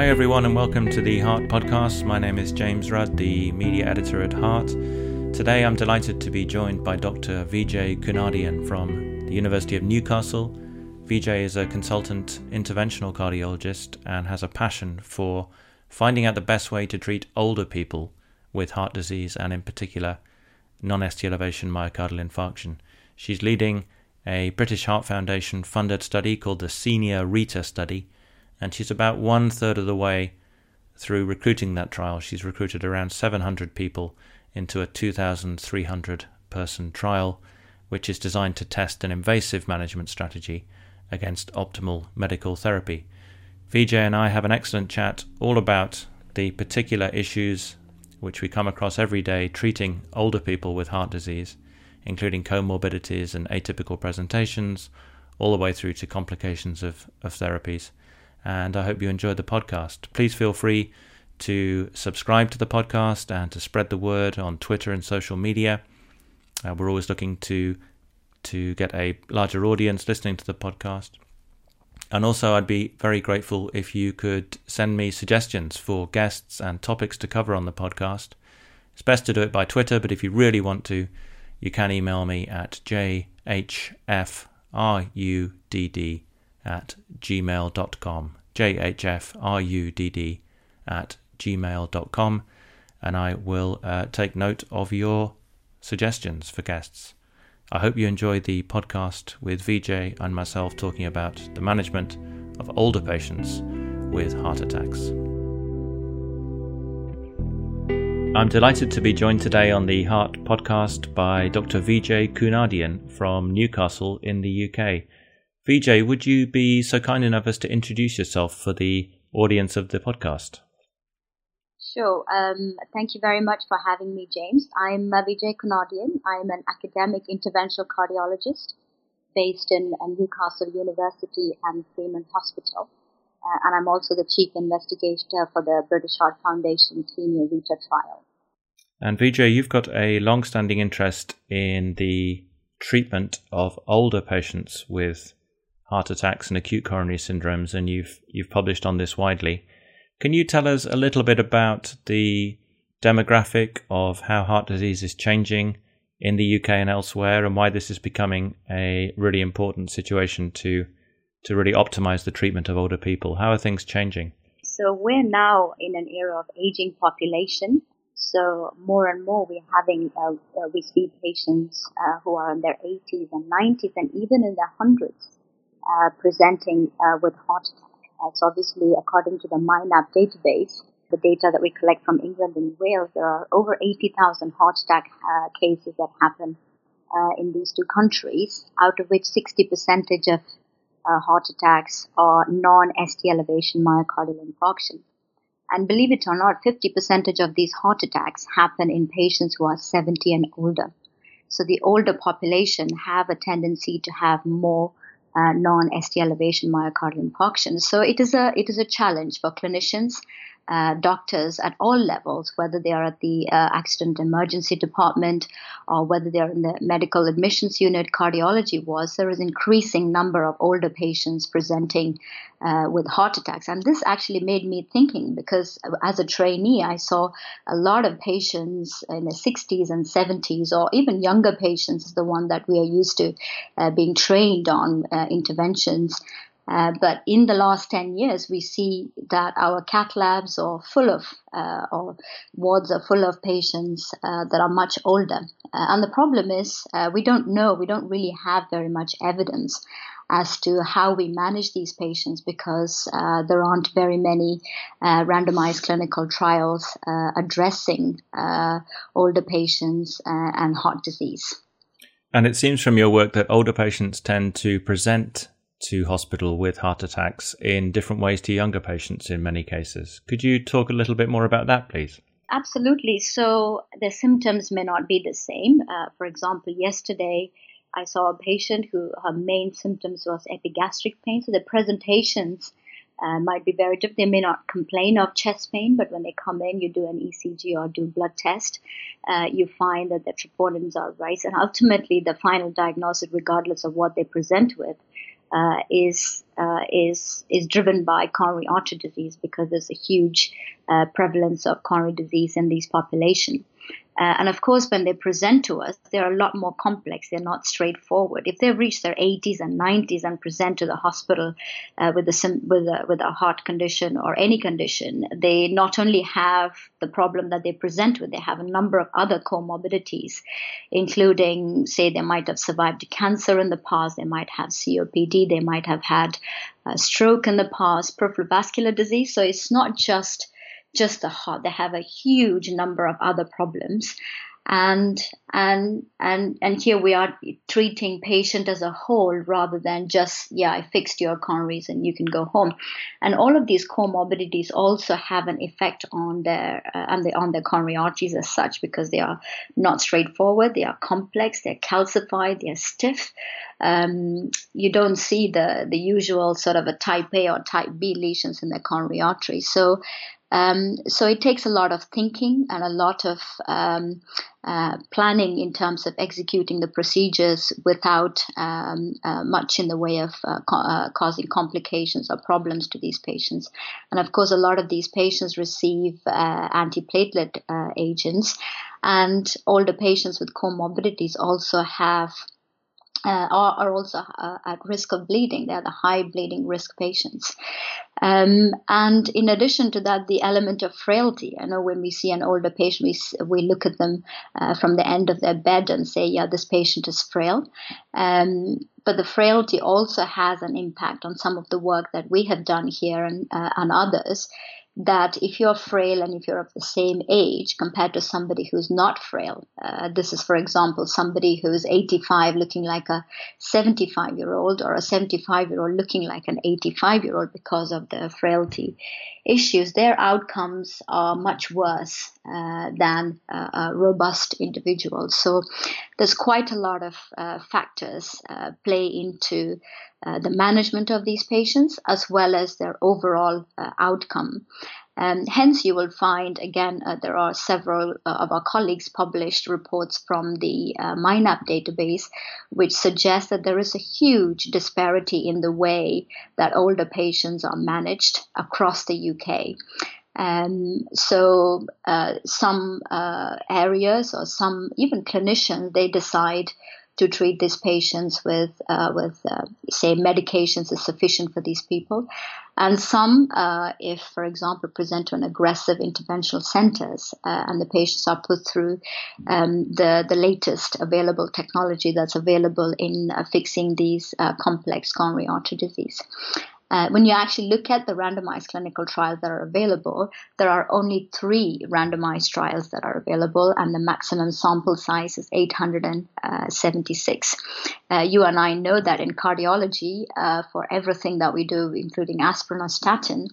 Hi, everyone, and welcome to the Heart Podcast. My name is James Rudd, the media editor at Heart. Today, I'm delighted to be joined by Dr. Vijay Kunadian from the University of Newcastle. Vijay is a consultant interventional cardiologist and has a passion for finding out the best way to treat older people with heart disease and, in particular, non ST elevation myocardial infarction. She's leading a British Heart Foundation funded study called the Senior RITA study and she's about one third of the way through recruiting that trial. She's recruited around 700 people into a 2,300 person trial, which is designed to test an invasive management strategy against optimal medical therapy. Vijay and I have an excellent chat all about the particular issues which we come across every day treating older people with heart disease, including comorbidities and atypical presentations, all the way through to complications of, of therapies and I hope you enjoyed the podcast. Please feel free to subscribe to the podcast and to spread the word on Twitter and social media. Uh, we're always looking to to get a larger audience listening to the podcast. And also, I'd be very grateful if you could send me suggestions for guests and topics to cover on the podcast. It's best to do it by Twitter, but if you really want to, you can email me at jhfrudd at gmail.com. jhfrudd at gmail.com. And I will uh, take note of your suggestions for guests. I hope you enjoyed the podcast with Vijay and myself talking about the management of older patients with heart attacks. I'm delighted to be joined today on the Heart podcast by Dr. Vijay Kunadian from Newcastle in the UK. Vijay, would you be so kind enough as to introduce yourself for the audience of the podcast? Sure. Um, thank you very much for having me, James. I'm Vijay Kunadian. I'm an academic interventional cardiologist based in uh, Newcastle University and Freeman Hospital. Uh, and I'm also the chief investigator for the British Heart Foundation Senior RITA trial. And Vijay, you've got a long standing interest in the treatment of older patients with heart attacks and acute coronary syndromes, and you've you've published on this widely. Can you tell us a little bit about the demographic of how heart disease is changing in the UK and elsewhere, and why this is becoming a really important situation to to really optimize the treatment of older people? How are things changing? So we're now in an era of aging population. So more and more we're having, uh, uh, we see patients uh, who are in their 80s and 90s and even in their hundreds uh, presenting uh, with heart attack. So obviously, according to the MINAP database, the data that we collect from England and Wales, there are over 80,000 heart attack uh, cases that happen uh, in these two countries, out of which 60 percentage of uh, heart attacks are non-ST elevation myocardial infarction. And believe it or not, 50 percentage of these heart attacks happen in patients who are 70 and older. So the older population have a tendency to have more uh, non-ST elevation myocardial infarction. So it is a it is a challenge for clinicians uh, doctors at all levels, whether they are at the uh, accident emergency department or whether they are in the medical admissions unit, cardiology was, there is increasing number of older patients presenting uh, with heart attacks. And this actually made me thinking because as a trainee, I saw a lot of patients in the 60s and 70s or even younger patients is the one that we are used to uh, being trained on uh, interventions uh, but in the last 10 years, we see that our cath labs are full of, uh, or wards are full of patients uh, that are much older. Uh, and the problem is, uh, we don't know, we don't really have very much evidence as to how we manage these patients because there aren't very many randomized clinical trials addressing older patients and heart disease. And it seems from your work that older patients tend to present to hospital with heart attacks in different ways to younger patients in many cases. Could you talk a little bit more about that, please? Absolutely. So the symptoms may not be the same. Uh, for example, yesterday I saw a patient who her main symptoms was epigastric pain. So the presentations uh, might be very different. They may not complain of chest pain, but when they come in, you do an ECG or do blood test, uh, you find that the troponins are raised, and ultimately the final diagnosis, regardless of what they present with, uh, is uh, is is driven by coronary artery disease because there's a huge uh, prevalence of coronary disease in these populations. Uh, and of course, when they present to us, they're a lot more complex. They're not straightforward. If they've reached their 80s and 90s and present to the hospital uh, with, a, with, a, with a heart condition or any condition, they not only have the problem that they present with, they have a number of other comorbidities, including, say, they might have survived cancer in the past, they might have COPD, they might have had a stroke in the past, peripheral vascular disease. So it's not just just the heart. They have a huge number of other problems. And and and and here we are treating patient as a whole rather than just yeah I fixed your coronaries and you can go home, and all of these comorbidities also have an effect on their uh, on the on their coronary arteries as such because they are not straightforward, they are complex, they're calcified, they're stiff. Um, you don't see the the usual sort of a type A or type B lesions in the coronary artery. So um, so it takes a lot of thinking and a lot of um, uh, planning in terms of executing the procedures without um, uh, much in the way of uh, co- uh, causing complications or problems to these patients. And of course, a lot of these patients receive uh, antiplatelet uh, agents, and older patients with comorbidities also have uh, are, are, also uh, at risk of bleeding. They are the high bleeding risk patients. Um, and in addition to that, the element of frailty. I know when we see an older patient, we, we look at them uh, from the end of their bed and say, yeah, this patient is frail. Um, but the frailty also has an impact on some of the work that we have done here and, uh, and others that if you're frail and if you're of the same age compared to somebody who's not frail, uh, this is, for example, somebody who's 85 looking like a 75 year old or a 75 year old looking like an 85 year old because of the frailty issues, their outcomes are much worse uh, than uh, robust individuals. So there's quite a lot of uh, factors uh, play into uh, the management of these patients as well as their overall uh, outcome. And hence, you will find again uh, there are several uh, of our colleagues published reports from the uh, MINAP database, which suggest that there is a huge disparity in the way that older patients are managed across the UK. Um, so uh, some uh, areas or some even clinicians they decide to treat these patients with uh, with uh, say medications is sufficient for these people, and some, uh, if for example, present to an aggressive interventional centers uh, and the patients are put through um, the the latest available technology that's available in uh, fixing these uh, complex coronary artery disease. Uh, when you actually look at the randomized clinical trials that are available, there are only three randomized trials that are available, and the maximum sample size is 876. Uh, you and I know that in cardiology, uh, for everything that we do, including aspirin or statin,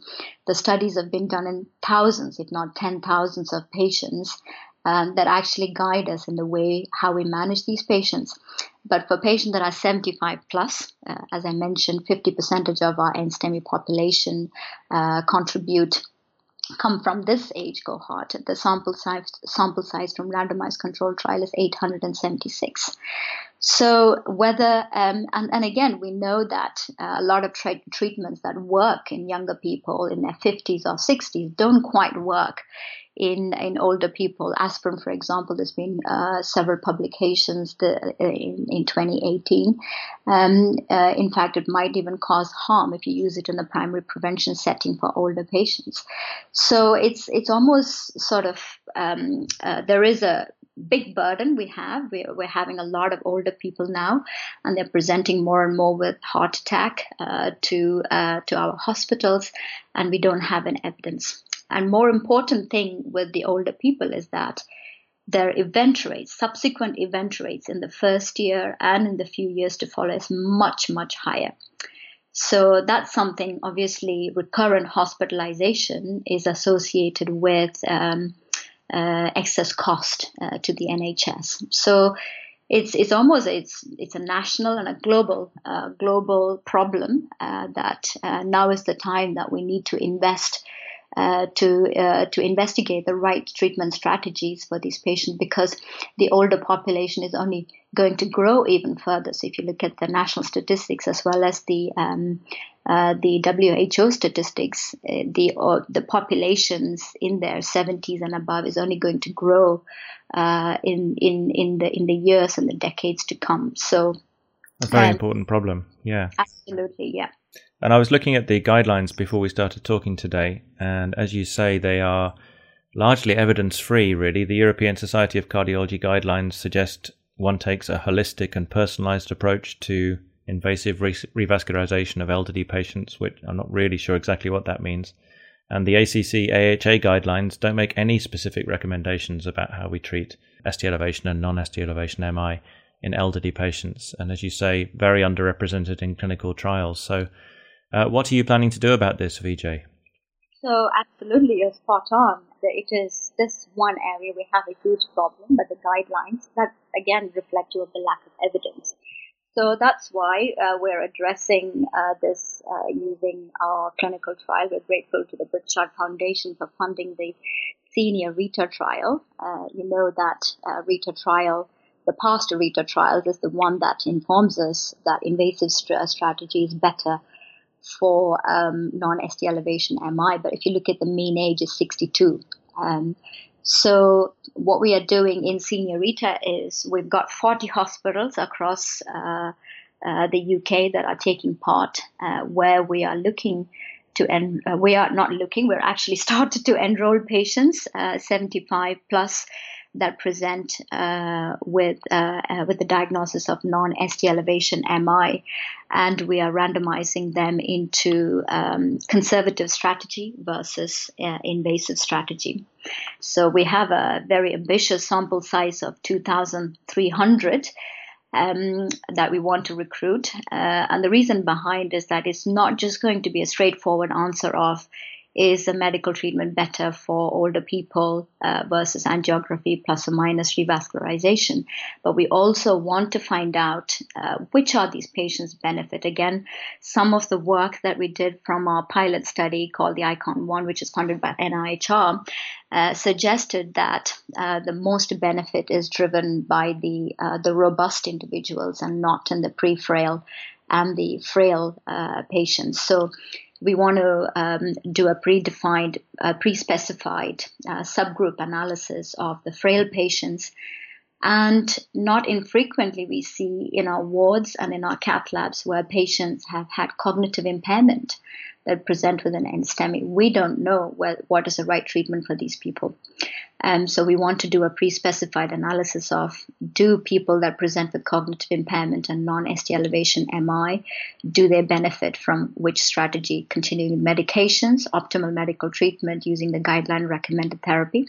the studies have been done in thousands, if not ten thousands, of patients um, that actually guide us in the way how we manage these patients. But for patients that are 75 plus, uh, as I mentioned, 50% of our NSTEMI population uh, contribute come from this age cohort. The sample size, sample size from randomized control trial is 876. So whether um, and, and again we know that uh, a lot of tra- treatments that work in younger people in their 50s or 60s don't quite work in in older people. Aspirin, for example, there's been uh, several publications in, in 2018. Um, uh, in fact, it might even cause harm if you use it in the primary prevention setting for older patients. So it's it's almost sort of um, uh, there is a big burden we have. We're, we're, having a lot of older people now, and they're presenting more and more with heart attack uh, to uh, to our hospitals, and we don't have an evidence. And more important thing with the older people is that their event rates, subsequent event rates in the first year and in the few years to follow is much, much higher. So that's something obviously recurrent hospitalization is associated with um, uh, excess cost uh, to the NHS. So it's it's almost it's it's a national and a global uh, global problem uh, that uh, now is the time that we need to invest uh, to uh, to investigate the right treatment strategies for these patients because the older population is only going to grow even further. So if you look at the national statistics as well as the um, uh, the WHO statistics, uh, the uh, the populations in their 70s and above is only going to grow uh, in in in the in the years and the decades to come. So a very um, important problem. Yeah, absolutely. Yeah. And I was looking at the guidelines before we started talking today, and as you say, they are largely evidence free, really. The European Society of Cardiology guidelines suggest one takes a holistic and personalized approach to invasive re- revascularization of elderly patients, which I'm not really sure exactly what that means. And the ACC AHA guidelines don't make any specific recommendations about how we treat ST elevation and non ST elevation MI in elderly patients. And as you say, very underrepresented in clinical trials. So, uh, what are you planning to do about this, Vijay? So, absolutely, you're spot on. It is this one area we have a huge problem, but the guidelines that again reflect the lack of evidence. So that's why uh, we're addressing uh, this uh, using our clinical trial. We're grateful to the Heart Foundation for funding the senior RITA trial. Uh, you know that uh, RITA trial the past RITA trials is the one that informs us that invasive st- strategy is better for um, non-ST elevation MI. But if you look at the mean age is 62. Um, so what we are doing in Senior RITA is we've got 40 hospitals across uh, uh, the UK that are taking part, uh, where we are looking to en- uh, we are not looking, we're actually started to enroll patients, uh, 75 plus that present uh, with uh, uh, with the diagnosis of non-ST elevation MI, and we are randomizing them into um, conservative strategy versus uh, invasive strategy. So we have a very ambitious sample size of 2,300. Um, that we want to recruit. Uh, and the reason behind is that it's not just going to be a straightforward answer of is a medical treatment better for older people uh, versus angiography plus or minus revascularization? But we also want to find out uh, which are these patients benefit. Again, some of the work that we did from our pilot study called the ICON 1, which is funded by NIHR, uh, suggested that uh, the most benefit is driven by the uh, the robust individuals and not in the pre-frail and the frail uh, patients. So we want to um, do a predefined, uh, pre-specified uh, subgroup analysis of the frail patients. And not infrequently, we see in our wards and in our cath labs where patients have had cognitive impairment that present with an NSTEMI. We don't know what, what is the right treatment for these people. Um, so we want to do a pre-specified analysis of do people that present with cognitive impairment and non-ST elevation MI, do they benefit from which strategy? Continuing medications, optimal medical treatment using the guideline recommended therapy,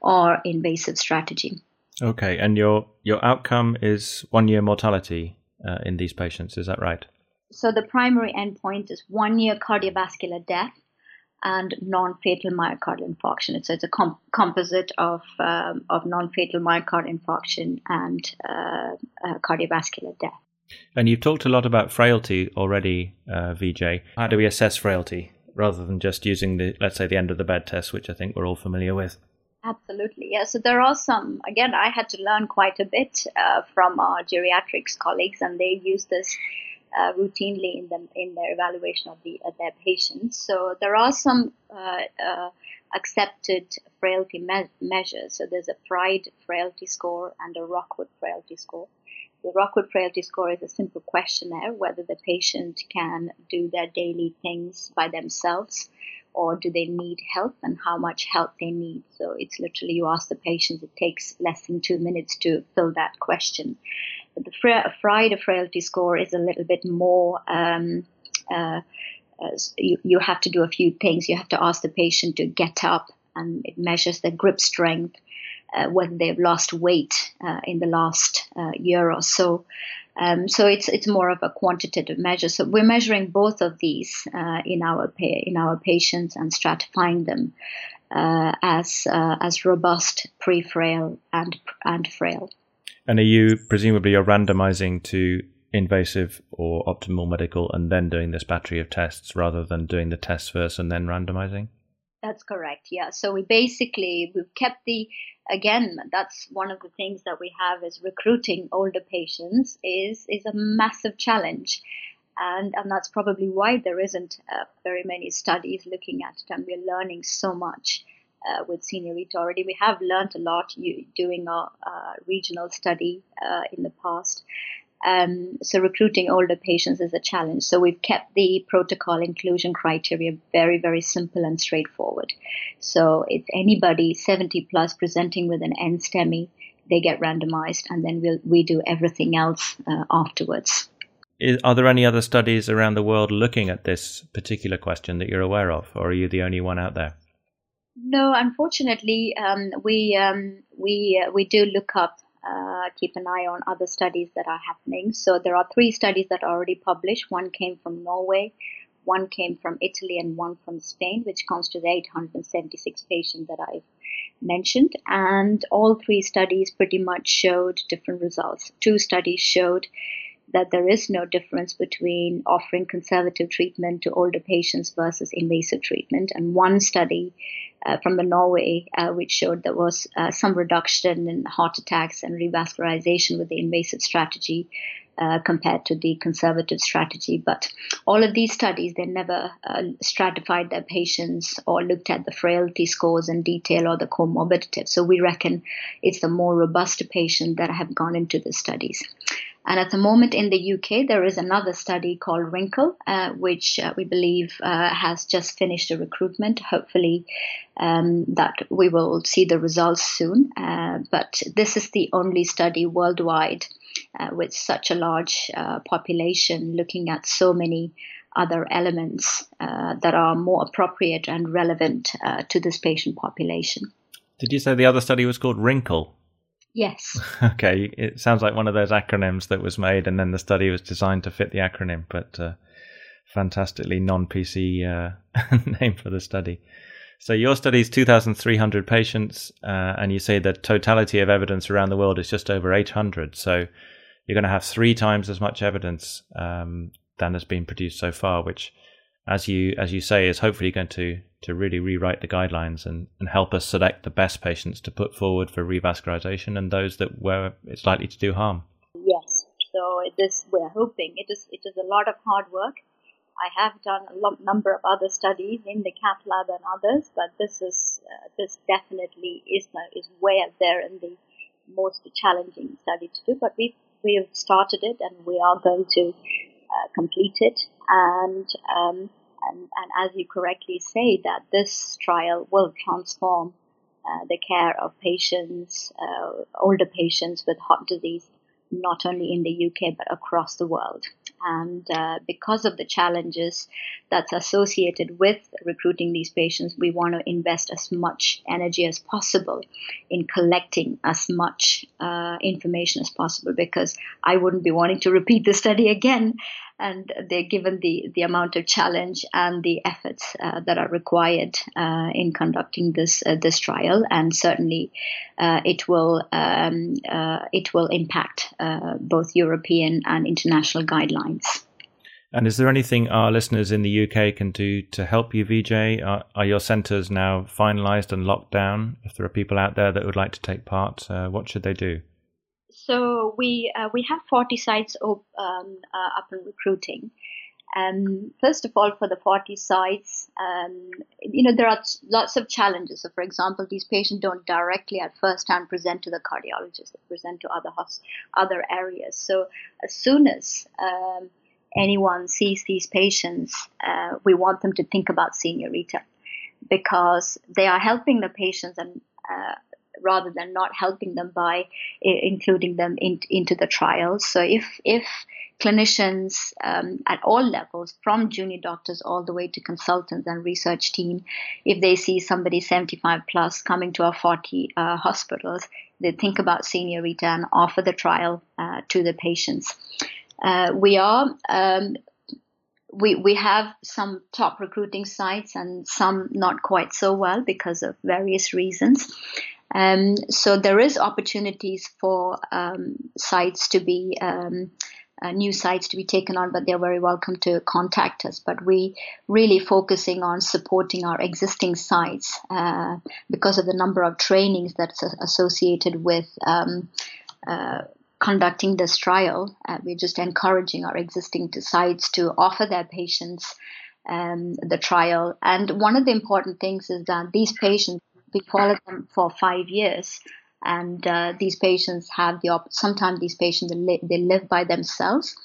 or invasive strategy. Okay, and your your outcome is one year mortality uh, in these patients. Is that right? So the primary endpoint is one year cardiovascular death and non-fatal myocardial infarction. So it's a composite of um, of non-fatal myocardial infarction and uh, uh, cardiovascular death. And you've talked a lot about frailty already, uh, Vijay. How do we assess frailty rather than just using the, let's say, the end of the bed test, which I think we're all familiar with? Absolutely, yeah. So there are some. Again, I had to learn quite a bit uh, from our geriatrics colleagues, and they use this uh, routinely in them in their evaluation of the uh, their patients. So there are some uh, uh accepted frailty me- measures. So there's a Fried frailty score and a Rockwood frailty score. The Rockwood frailty score is a simple questionnaire whether the patient can do their daily things by themselves or do they need help and how much help they need. So it's literally you ask the patient, it takes less than two minutes to fill that question the Fried frailty score is a little bit more. Um, uh, uh, you, you have to do a few things. You have to ask the patient to get up, and it measures their grip strength, uh, they've lost weight uh, in the last uh, year or so. Um, so it's it's more of a quantitative measure. So we're measuring both of these uh, in our pa- in our patients and stratifying them as as robust, pre-frail, and and frail. And are you presumably you're randomizing to invasive or optimal medical and then doing this battery of tests rather than doing the tests first and then randomizing? That's correct. Yeah. So we basically we've kept the again that's one of the things that we have is recruiting older patients is is a massive challenge. And, and that's probably why there isn't uh, very many studies looking at it, and we're learning so much uh, with Senior RITA already. We have learned a lot doing our a regional study uh, in the past, um, so recruiting older patients is a challenge. So we've kept the protocol inclusion criteria very, very simple and straightforward. So it's anybody 70 plus presenting with an NSTEMI, they get randomized, and then we'll, we do everything else uh, afterwards. Is, are there any other studies around the world looking at this particular question that you're aware of, or are you the only one out there? No, unfortunately, um, we um, we uh, we do look up uh, keep an eye on other studies that are happening. So there are three studies that are already published. One came from Norway, one came from Italy, and one from Spain, which comes to the 876 patients that I've mentioned. And all three studies pretty much showed different results. Two studies showed that there is no difference between offering conservative treatment to older patients versus invasive treatment. And one study uh, from the Norway, uh, which showed there was uh, some reduction in heart attacks and revascularization with the invasive strategy uh, compared to the conservative strategy. But all of these studies, they never uh, stratified their patients or looked at the frailty scores in detail or the comorbidity. So we reckon it's the more robust patient that have gone into the studies. And at the moment in the UK, there is another study called WRINKLE, uh, which uh, we believe uh, has just finished a recruitment. Hopefully, um, that we will see the results soon. Uh, but this is the only study worldwide uh, with such a large uh, population looking at so many other elements that are more appropriate and relevant to this patient population. Did you say the other study was called WRINKLE? Yes. Okay, it sounds like one of those acronyms that was made, and then the study was designed to fit the acronym, but uh, fantastically non-PC uh, name for the study. So your study is 2,300 patients, uh, and you say the totality of evidence around the world is just over 800. So you're going to have three times as much evidence um, than has been produced so far, which, as you as you say, is hopefully going to to really rewrite the guidelines and, and help us select the best patients to put forward for revascularization and those that where it's likely to do harm. Yes. So this we're hoping it is it is a lot of hard work. I have done a lot, number of other studies in the cath lab and others, but this is uh, this definitely is is way up there in the most challenging study to do. But we we have started it and we are going to uh, complete it and um, and, and as you correctly say, that this trial will transform uh, the care of patients, uh, older patients with heart disease, not only in the UK but across the world. And uh, because of the challenges that's associated with recruiting these patients, we want to invest as much energy as possible in collecting as much uh, information as possible because I wouldn't be wanting to repeat the study again and they're given the, the amount of challenge and the efforts uh, that are required uh, in conducting this uh, this trial, and certainly uh, it will um, uh, it will impact uh, both European and international guidelines. And is there anything our listeners in the UK can do to help you, Vijay? Are, are your centres now finalised and locked down? If there are people out there that would like to take part, what should they do? So we uh, we have 40 sites op, um, uh, up and recruiting. Um, first of all, for the 40 sites, um, you know, there are lots of challenges. So, for example, these patients don't directly at first hand present to the cardiologist; they present to other other areas. So, as soon as um, anyone sees these patients, uh, we want them to think about Senior RITA because they are helping the patients and uh, rather than not helping them by including them in, into the trials. So if if clinicians um, at all levels, from junior doctors all the way to consultants and research team, if they see somebody 75 plus coming to our 40 uh, hospitals, they think about Senior RITA and offer the trial uh, to the patients. Uh, we are um, we we have some top recruiting sites and some not quite so well because of various reasons. Um, so there is opportunities for um, sites to be um, uh, new sites to be taken on, but they're very welcome to contact us. But we really focusing on supporting our existing sites uh, because of the number of trainings that's associated with um, uh, conducting this trial. Uh, we're just encouraging our existing sites to offer their patients um, the trial. And one of the important things is that these patients, we follow them for five years. And uh, these patients have the op- sometimes these patients they, li- they live by themselves.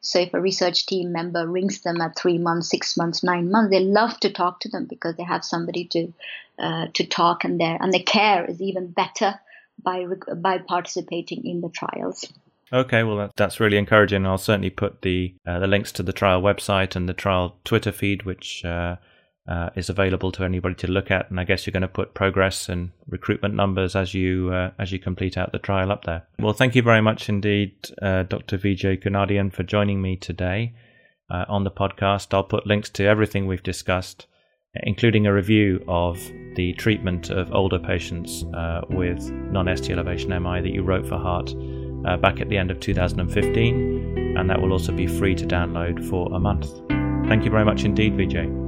So if a research team member rings them at three months six months nine months they love to talk to them because they have somebody to uh, to talk and their and the care is even better by by participating in the trials. Okay, well that's really encouraging. I'll certainly put the uh, the links to the trial website and the trial Twitter feed, which uh, uh, is available to anybody to look at. And I guess you're going to put progress and recruitment numbers as you uh, as you complete out the trial up there. Well, thank you very much indeed, uh, Dr. Vijay Kunadian, for joining me today uh, on the podcast. I'll put links to everything we've discussed, including a review of the treatment of older patients uh, with non-ST elevation MI that you wrote for Heart. Uh, back at the end of 2015, and that will also be free to download for a month. Thank you very much indeed, Vijay.